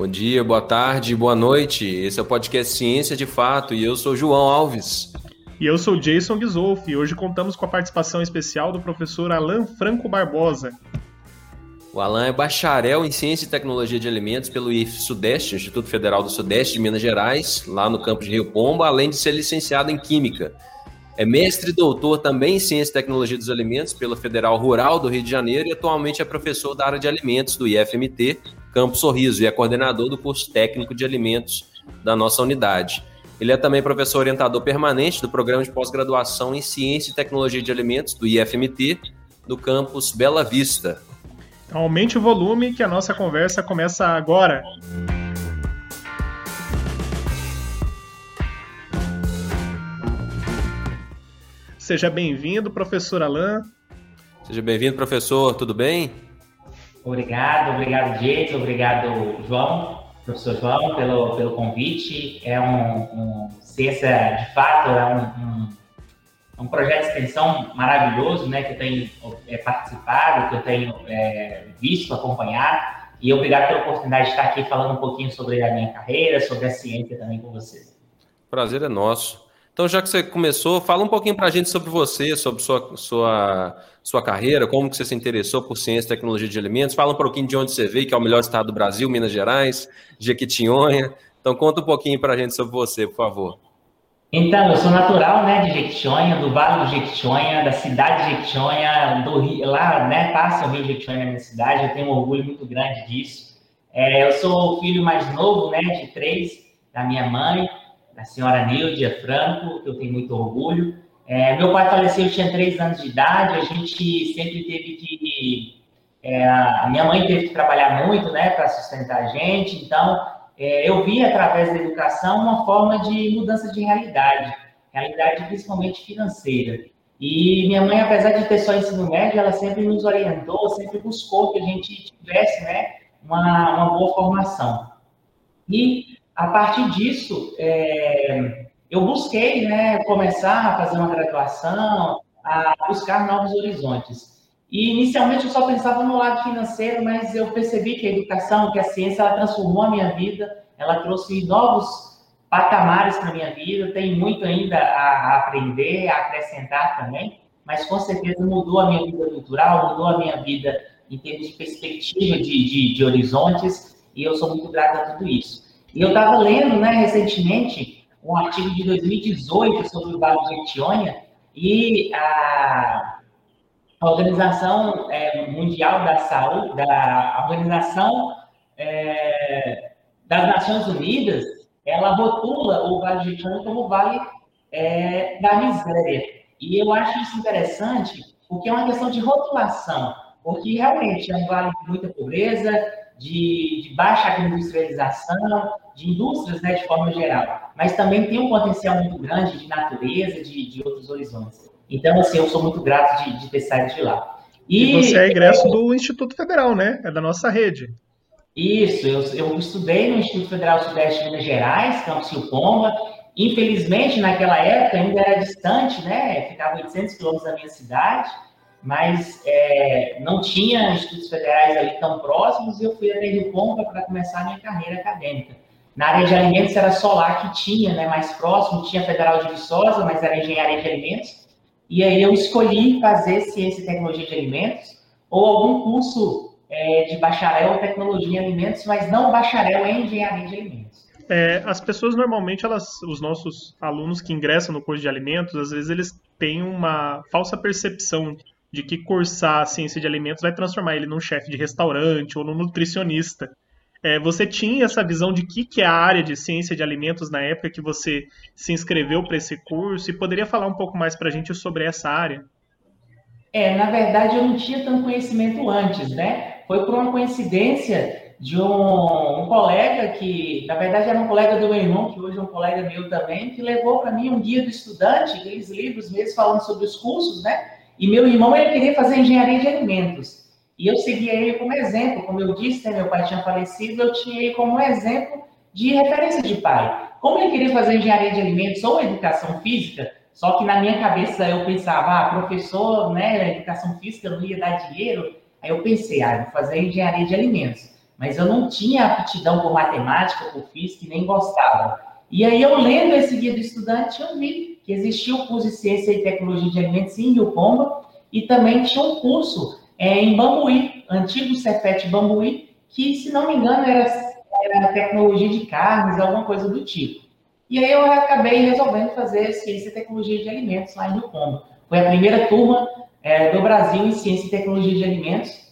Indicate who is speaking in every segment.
Speaker 1: Bom dia, boa tarde, boa noite. Esse é o podcast Ciência de Fato e eu sou João Alves.
Speaker 2: E eu sou Jason Gisolf e hoje contamos com a participação especial do professor Alan Franco Barbosa.
Speaker 1: O Alan é bacharel em Ciência e Tecnologia de Alimentos pelo IF Sudeste, Instituto Federal do Sudeste de Minas Gerais, lá no campus de Rio Pomba, além de ser licenciado em Química. É mestre e doutor também em Ciência e Tecnologia dos Alimentos pela Federal Rural do Rio de Janeiro e atualmente é professor da área de alimentos do IFMT, Campo Sorriso, e é coordenador do curso técnico de alimentos da nossa unidade. Ele é também professor orientador permanente do programa de pós-graduação em Ciência e Tecnologia de Alimentos do IFMT, do campus Bela Vista.
Speaker 2: Então, aumente o volume que a nossa conversa começa agora. Seja bem-vindo, professor Alain.
Speaker 1: Seja bem-vindo, professor. Tudo bem?
Speaker 3: Obrigado, obrigado, Jason, obrigado, João, professor João, pelo, pelo convite. É um, um ciência de fato, é um, um, um, projeto de extensão maravilhoso, né, que eu tenho é, participado, que eu tenho é, visto, acompanhado. E obrigado pela oportunidade de estar aqui falando um pouquinho sobre a minha carreira, sobre a ciência também com vocês.
Speaker 1: Prazer é nosso. Então, já que você começou, fala um pouquinho para a gente sobre você, sobre sua, sua, sua carreira, como que você se interessou por ciência e tecnologia de alimentos. Fala um pouquinho de onde você veio, que é o melhor estado do Brasil, Minas Gerais, Jequitinhonha. Então, conta um pouquinho para a gente sobre você, por favor.
Speaker 3: Então, eu sou natural, né, de Jequitinhonha, do Vale do Jequitinhonha, da cidade de Jequitinhonha, do Rio, lá, né, passa o Rio Jequitinhonha na minha cidade, eu tenho um orgulho muito grande disso. É, eu sou o filho mais novo, né, de três, da minha mãe, a senhora Nildia Franco, que eu tenho muito orgulho. É, meu pai faleceu, eu tinha três anos de idade, a gente sempre teve que. É, a minha mãe teve que trabalhar muito, né, para sustentar a gente, então é, eu vi através da educação uma forma de mudança de realidade, realidade principalmente financeira. E minha mãe, apesar de ter só ensino médio, ela sempre nos orientou, sempre buscou que a gente tivesse, né, uma, uma boa formação. E a partir disso, é, eu busquei né, começar a fazer uma graduação, a buscar novos horizontes. E inicialmente eu só pensava no lado financeiro, mas eu percebi que a educação, que a ciência, ela transformou a minha vida, ela trouxe novos patamares para a minha vida, tem muito ainda a, aprender, a acrescentar também, mas com certeza mudou a minha vida cultural, mudou a minha vida em termos de perspectiva, de, de, de horizontes, e eu sou muito grato a tudo isso. E eu estava lendo, né, recentemente, um artigo de 2018 sobre o Vale de Jequitinhonha e a, Organização é, Mundial da Saúde, da Organização é, das Nações Unidas, ela rotula o Vale de Jequitinhonha como Vale é, da Miséria. E eu acho isso interessante porque é uma questão de rotulação, porque realmente é um vale de muita pobreza, de, de baixa industrialização, de indústrias né, de forma geral, mas também tem um potencial muito grande de natureza, de, de outros horizontes. Então, assim, eu sou muito grato de, de ter saído de lá.
Speaker 2: E, e você é ingresso é, do Instituto Federal, né? É da nossa rede.
Speaker 3: Isso, eu, eu estudei no Instituto Federal Sudeste de Minas Gerais, Campus Rio Pomba. Infelizmente, naquela época ainda era distante, né? Ficava 800 quilômetros da minha cidade mas é, não tinha institutos federais ali tão próximos e eu fui até Rio Pompa para começar a minha carreira acadêmica. Na área de alimentos era só lá que tinha, né, mais próximo, tinha Federal de Viçosa, mas era engenharia de alimentos. E aí eu escolhi fazer ciência e tecnologia de alimentos ou algum curso é, de bacharel em tecnologia em alimentos, mas não bacharel em engenharia de alimentos.
Speaker 2: É, as pessoas normalmente, elas, os nossos alunos que ingressam no curso de alimentos, às vezes eles têm uma falsa percepção de que cursar ciência de alimentos vai transformar ele num chefe de restaurante ou num nutricionista. É, você tinha essa visão de que, que é a área de ciência de alimentos na época que você se inscreveu para esse curso e poderia falar um pouco mais para a gente sobre essa área?
Speaker 3: É, na verdade eu não tinha tanto conhecimento antes, né? Foi por uma coincidência de um, um colega que, na verdade, era um colega do meu irmão, que hoje é um colega meu também, que levou para mim um guia do estudante, aqueles livros mesmo falando sobre os cursos, né? E meu irmão, ele queria fazer engenharia de alimentos. E eu seguia ele como exemplo. Como eu disse, né, meu pai tinha falecido, eu tinha ele como exemplo de referência de pai. Como ele queria fazer engenharia de alimentos ou educação física, só que na minha cabeça eu pensava, ah, professor, né, educação física não ia dar dinheiro. Aí eu pensei, ah, vou fazer engenharia de alimentos. mas eu não tinha aptidão por matemática, por física, nem gostava. E aí, eu lendo esse guia do estudante, eu vi que existia o curso de Ciência e Tecnologia de Alimentos em Rio Pomba, e também tinha um curso é, em Bambuí, antigo Cefet Bambuí, que, se não me engano, era, era tecnologia de carnes, alguma coisa do tipo. E aí eu acabei resolvendo fazer Ciência e Tecnologia de Alimentos lá em Rio Pomba. Foi a primeira turma é, do Brasil em Ciência e Tecnologia de Alimentos.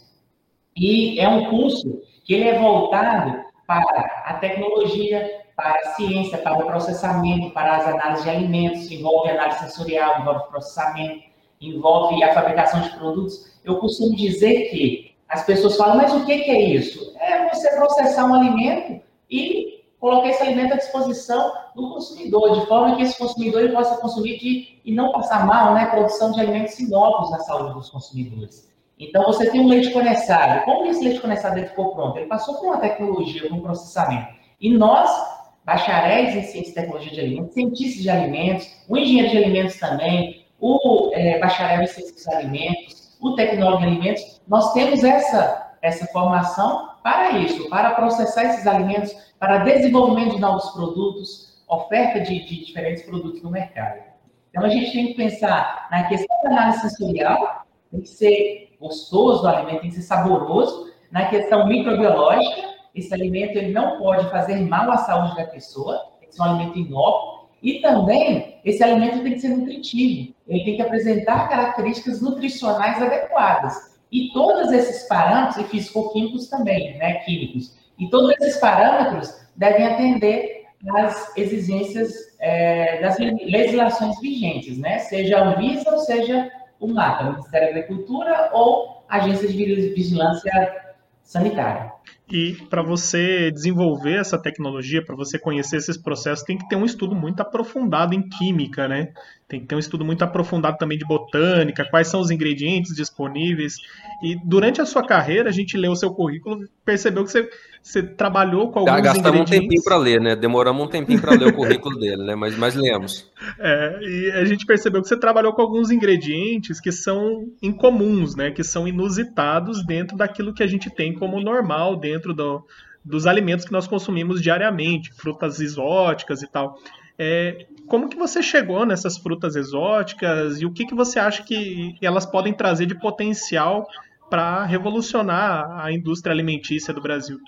Speaker 3: E é um curso que ele é voltado para a tecnologia, para a ciência, para o processamento, para as análises de alimentos, envolve análise sensorial, envolve processamento, envolve a fabricação de produtos. Eu costumo dizer que as pessoas falam, mas o que é isso? É você processar um alimento e colocar esse alimento à disposição do consumidor, de forma que esse consumidor ele possa consumir de, e não passar mal, né? Produção de alimentos inóculos na saúde dos consumidores. Então, você tem um leite condensado. Como esse leite condensado ele ficou pronto? Ele passou por uma tecnologia, por um processamento. E nós, bacharéis em ciência e tecnologia de alimentos, cientistas de alimentos, o engenheiro de alimentos também, o é, bacharel em ciência de alimentos, o tecnólogo de alimentos, nós temos essa, essa formação para isso, para processar esses alimentos, para desenvolvimento de novos produtos, oferta de, de diferentes produtos no mercado. Então, a gente tem que pensar na questão da análise sensorial, tem que ser gostoso o alimento, tem que ser saboroso. Na questão microbiológica, esse alimento ele não pode fazer mal à saúde da pessoa, tem que ser um alimento inócuo. E também, esse alimento tem que ser nutritivo, ele tem que apresentar características nutricionais adequadas. E todos esses parâmetros, e físico-químicos também, né, químicos, e todos esses parâmetros devem atender às exigências é, das legislações vigentes, né, seja a Anvisa ou seja o MATA, o Ministério da Agricultura ou Agência de Vigilância Sanitária.
Speaker 2: E para você desenvolver essa tecnologia, para você conhecer esses processos, tem que ter um estudo muito aprofundado em química, né? Tem que ter um estudo muito aprofundado também de botânica, quais são os ingredientes disponíveis. E durante a sua carreira, a gente leu o seu currículo, percebeu que você, você trabalhou com alguns
Speaker 1: Gastamos
Speaker 2: ingredientes...
Speaker 1: um tempinho para ler, né? Demoramos um tempinho para ler o currículo dele, né? Mas, mas lemos.
Speaker 2: É, e a gente percebeu que você trabalhou com alguns ingredientes que são incomuns, né? Que são inusitados dentro daquilo que a gente tem como normal dentro do, dos alimentos que nós consumimos diariamente, frutas exóticas e tal. É, como que você chegou nessas frutas exóticas e o que, que você acha que elas podem trazer de potencial para revolucionar a indústria alimentícia do Brasil?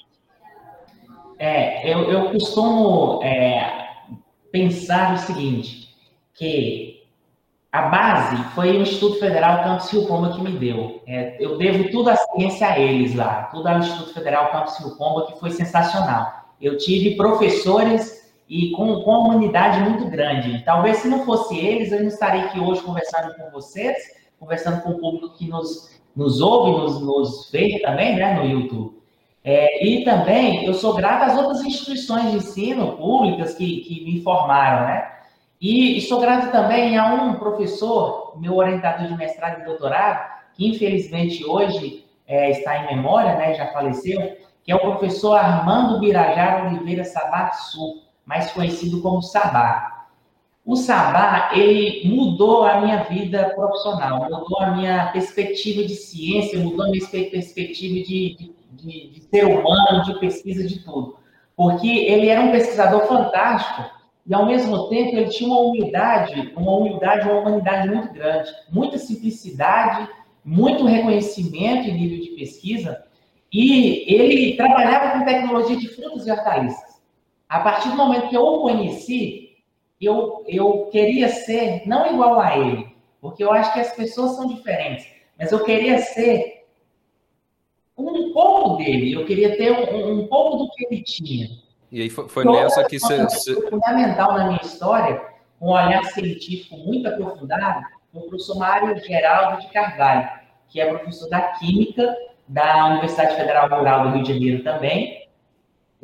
Speaker 3: É, eu, eu costumo é, pensar o seguinte, que a base foi o Instituto Federal Campus Rio Pomba que me deu. É, eu devo tudo a ciência a eles lá, tudo ao Instituto Federal Campus Rio Pomba, que foi sensacional. Eu tive professores e com, com uma humanidade muito grande. Talvez se não fosse eles, eu não estaria aqui hoje conversando com vocês, conversando com o público que nos, nos ouve, nos, nos vê também, né, no YouTube. É, e também eu sou grato às outras instituições de ensino públicas que, que me formaram, né? E, sou grato também a um professor, meu orientador de mestrado e doutorado, que infelizmente hoje é, está em memória, né, já faleceu, que é o professor Armando Birajara Oliveira Sabat Sul mais conhecido como Sabá. O Sabá, ele mudou a minha vida profissional, mudou a minha perspectiva de ciência, mudou a minha perspectiva de, de, de ser humano, de pesquisa, de tudo. Porque ele era um pesquisador fantástico e, ao mesmo tempo, ele tinha uma humildade, uma humildade, uma humanidade muito grande, muita simplicidade, muito reconhecimento em nível de pesquisa, e ele trabalhava com tecnologia de frutas e hortaliças. A partir do momento que eu o conheci, eu, eu queria ser não igual a ele, porque eu acho que as pessoas são diferentes, mas eu queria ser um pouco dele, eu queria ter um, um pouco do que ele tinha.
Speaker 1: E aí foi, foi nessa que você.
Speaker 3: Foi fundamental na minha história, um olhar científico muito aprofundado, o professor Mário Geraldo de Carvalho, que é professor da Química da Universidade Federal Rural do Rio de Janeiro também,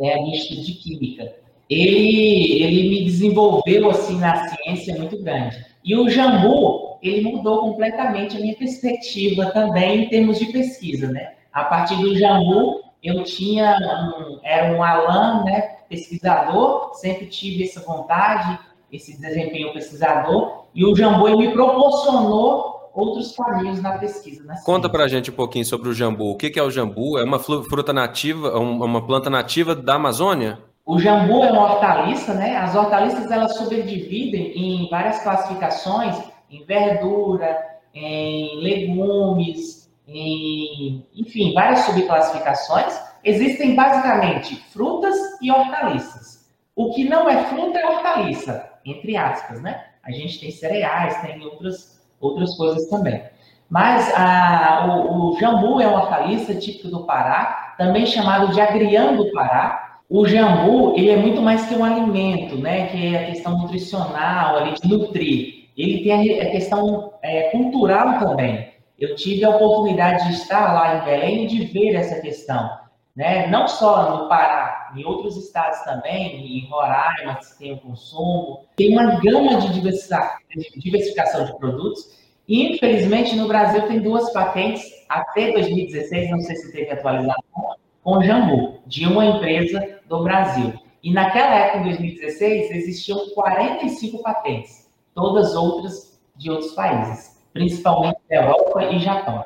Speaker 3: é misto de química. Ele, ele me desenvolveu assim na ciência muito grande. E o Jambu, ele mudou completamente a minha perspectiva também em termos de pesquisa, né? A partir do Jambu, eu tinha um, era um Alan, né, pesquisador, sempre tive essa vontade, esse desempenho pesquisador, e o Jambu me proporcionou outros caminhos na pesquisa. Na
Speaker 1: Conta para a gente um pouquinho sobre o jambu. O que é o jambu? É uma fruta nativa, é uma planta nativa da Amazônia?
Speaker 3: O jambu é uma hortaliça, né? As hortaliças elas subdividem em várias classificações, em verdura, em legumes, em, enfim, várias subclassificações. Existem basicamente frutas e hortaliças. O que não é fruta é hortaliça, entre aspas, né? A gente tem cereais, tem outras, outras coisas também. Mas a, o, o jambu é uma hortaliça típico do Pará, também chamado de agrião do Pará. O jambu, ele é muito mais que um alimento, né? Que é a questão nutricional, ali, de nutrir. Ele tem a, questão é, cultural também. Eu tive a oportunidade de estar lá em Belém e de ver essa questão. Né? Não só no Pará, em outros estados também, em Roraima, que tem o consumo. Tem uma gama de diversificação de produtos e, infelizmente, no Brasil tem duas patentes até 2016, não sei se teve atualização, com jambu, de uma empresa do Brasil. E naquela época, em 2016, existiam 45 patentes, todas outras de outros países, principalmente da Europa e Japão.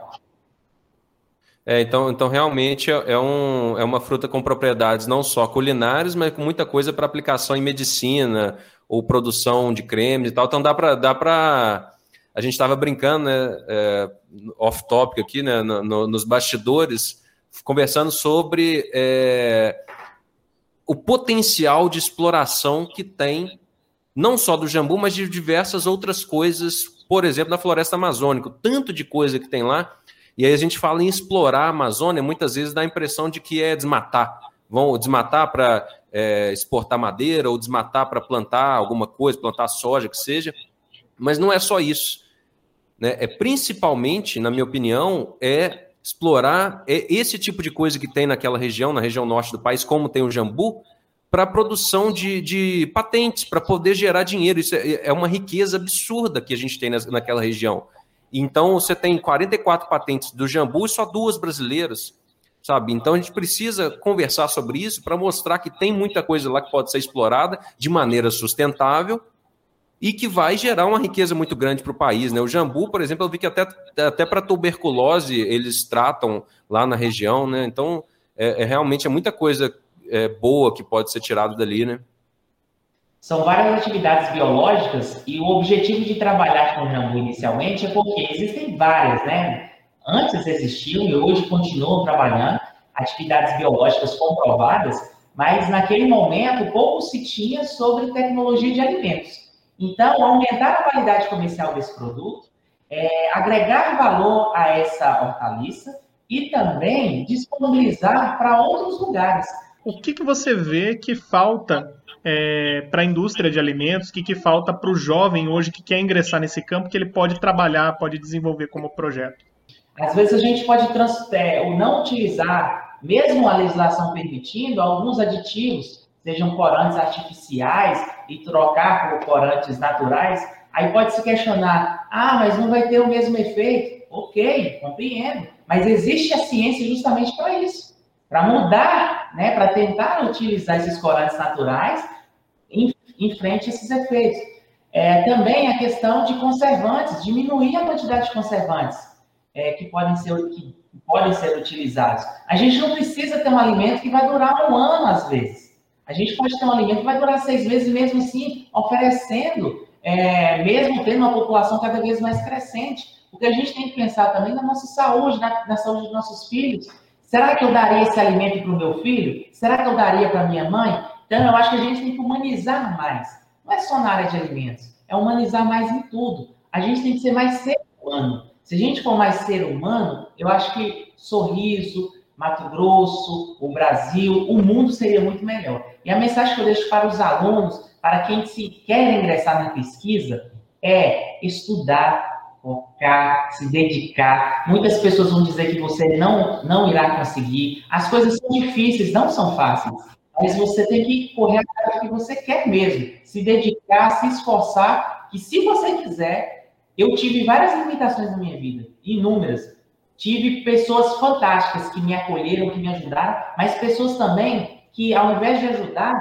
Speaker 1: É, então, então, realmente é, é, um, é uma fruta com propriedades não só culinárias, mas com muita coisa para aplicação em medicina ou produção de cremes e tal. Então dá para dá para a gente estava brincando, né, é, off topic aqui, né, no, no, nos bastidores, conversando sobre é, o potencial de exploração que tem não só do jambu, mas de diversas outras coisas, por exemplo, na floresta amazônica, tanto de coisa que tem lá. E aí a gente fala em explorar a Amazônia, muitas vezes dá a impressão de que é desmatar. Vão desmatar para é, exportar madeira ou desmatar para plantar alguma coisa, plantar soja, que seja. Mas não é só isso. Né? É principalmente, na minha opinião, é explorar esse tipo de coisa que tem naquela região, na região norte do país, como tem o jambu, para produção de, de patentes, para poder gerar dinheiro. Isso é, é, uma riqueza absurda que a gente tem naquela região. Então, você tem 44 patentes do jambu e só duas brasileiras, sabe? Então, a gente precisa conversar sobre isso para mostrar que tem muita coisa lá que pode ser explorada de maneira sustentável e que vai gerar uma riqueza muito grande para o país. Né? O jambu, por exemplo, eu vi que até, até para tuberculose eles tratam lá na região, né? Então, é, é realmente é muita coisa é, boa que pode ser tirada dali, né?
Speaker 3: São várias atividades biológicas e o objetivo de trabalhar com o jambu inicialmente é porque existem várias, né? Antes existiam e hoje continuam trabalhando atividades biológicas comprovadas, mas naquele momento pouco se tinha sobre tecnologia de alimentos. Então, aumentar a qualidade comercial desse produto, é, agregar valor a essa hortaliça e também disponibilizar para outros lugares.
Speaker 2: O que, que você vê que falta é, para a indústria de alimentos, o que, que falta para o jovem hoje que quer ingressar nesse campo, que ele pode trabalhar, pode desenvolver como projeto?
Speaker 3: Às vezes a gente pode é, ou não utilizar, mesmo a legislação permitindo, alguns aditivos sejam corantes artificiais e trocar por corantes naturais, aí pode se questionar: ah, mas não vai ter o mesmo efeito. Ok, compreendo. Mas existe a ciência justamente para isso para mudar, né, para tentar utilizar esses corantes naturais em, em frente a esses efeitos. É, também a questão de conservantes, diminuir a quantidade de conservantes é, que, podem ser, que podem ser utilizados. A gente não precisa ter um alimento que vai durar um ano, às vezes. A gente pode ter um alimento que vai durar seis meses, mesmo assim, oferecendo, é, mesmo tendo uma população cada vez mais crescente. Porque a gente tem que pensar também na nossa saúde, na, na saúde dos nossos filhos. Será que eu daria esse alimento para o meu filho? Será que eu daria para minha mãe? Então, eu acho que a gente tem que humanizar mais. Não é só na área de alimentos, é humanizar mais em tudo. A gente tem que ser mais ser humano. Se a gente for mais ser humano, eu acho que sorriso, Mato Grosso, o Brasil, o mundo seria muito melhor. E a mensagem que eu deixo para os alunos, para quem se quer ingressar na pesquisa, é estudar, focar, se dedicar. Muitas pessoas vão dizer que você não, não irá conseguir. As coisas são difíceis, não são fáceis. Mas você tem que correr atrás do que você quer mesmo. Se dedicar, se esforçar, que se você quiser, eu tive várias limitações na minha vida, inúmeras. Tive pessoas fantásticas que me acolheram, que me ajudaram, mas pessoas também que, ao invés de ajudar,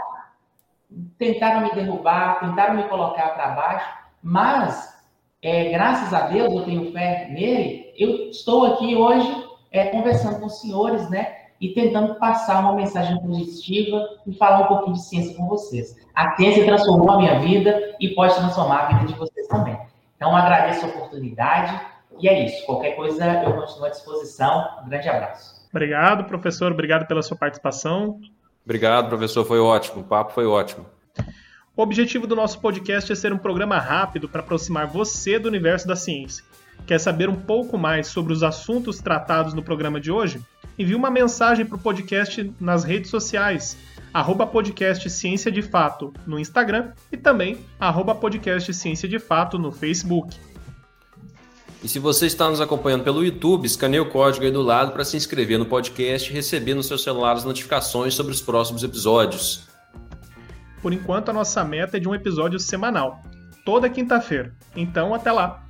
Speaker 3: tentaram me derrubar, tentaram me colocar para baixo, mas é, graças a Deus, eu tenho fé nele, eu estou aqui hoje é, conversando com os senhores, né? E tentando passar uma mensagem positiva e falar um pouquinho de ciência com vocês. A ciência transformou a minha vida e pode transformar a vida de vocês também. Então, agradeço a oportunidade e é isso. Qualquer coisa, eu continuo à disposição. Um grande abraço.
Speaker 2: Obrigado, professor. Obrigado pela sua participação.
Speaker 1: Obrigado, professor. Foi ótimo. O papo foi ótimo.
Speaker 2: O objetivo do nosso podcast é ser um programa rápido para aproximar você do universo da ciência. Quer saber um pouco mais sobre os assuntos tratados no programa de hoje? Envie uma mensagem para o podcast nas redes sociais, arroba podcast Ciência de Fato no Instagram e também arroba podcast Ciência de Fato no Facebook.
Speaker 1: E se você está nos acompanhando pelo YouTube, escaneie o código aí do lado para se inscrever no podcast e receber no seu celular as notificações sobre os próximos episódios.
Speaker 2: Por enquanto, a nossa meta é de um episódio semanal, toda quinta-feira. Então, até lá!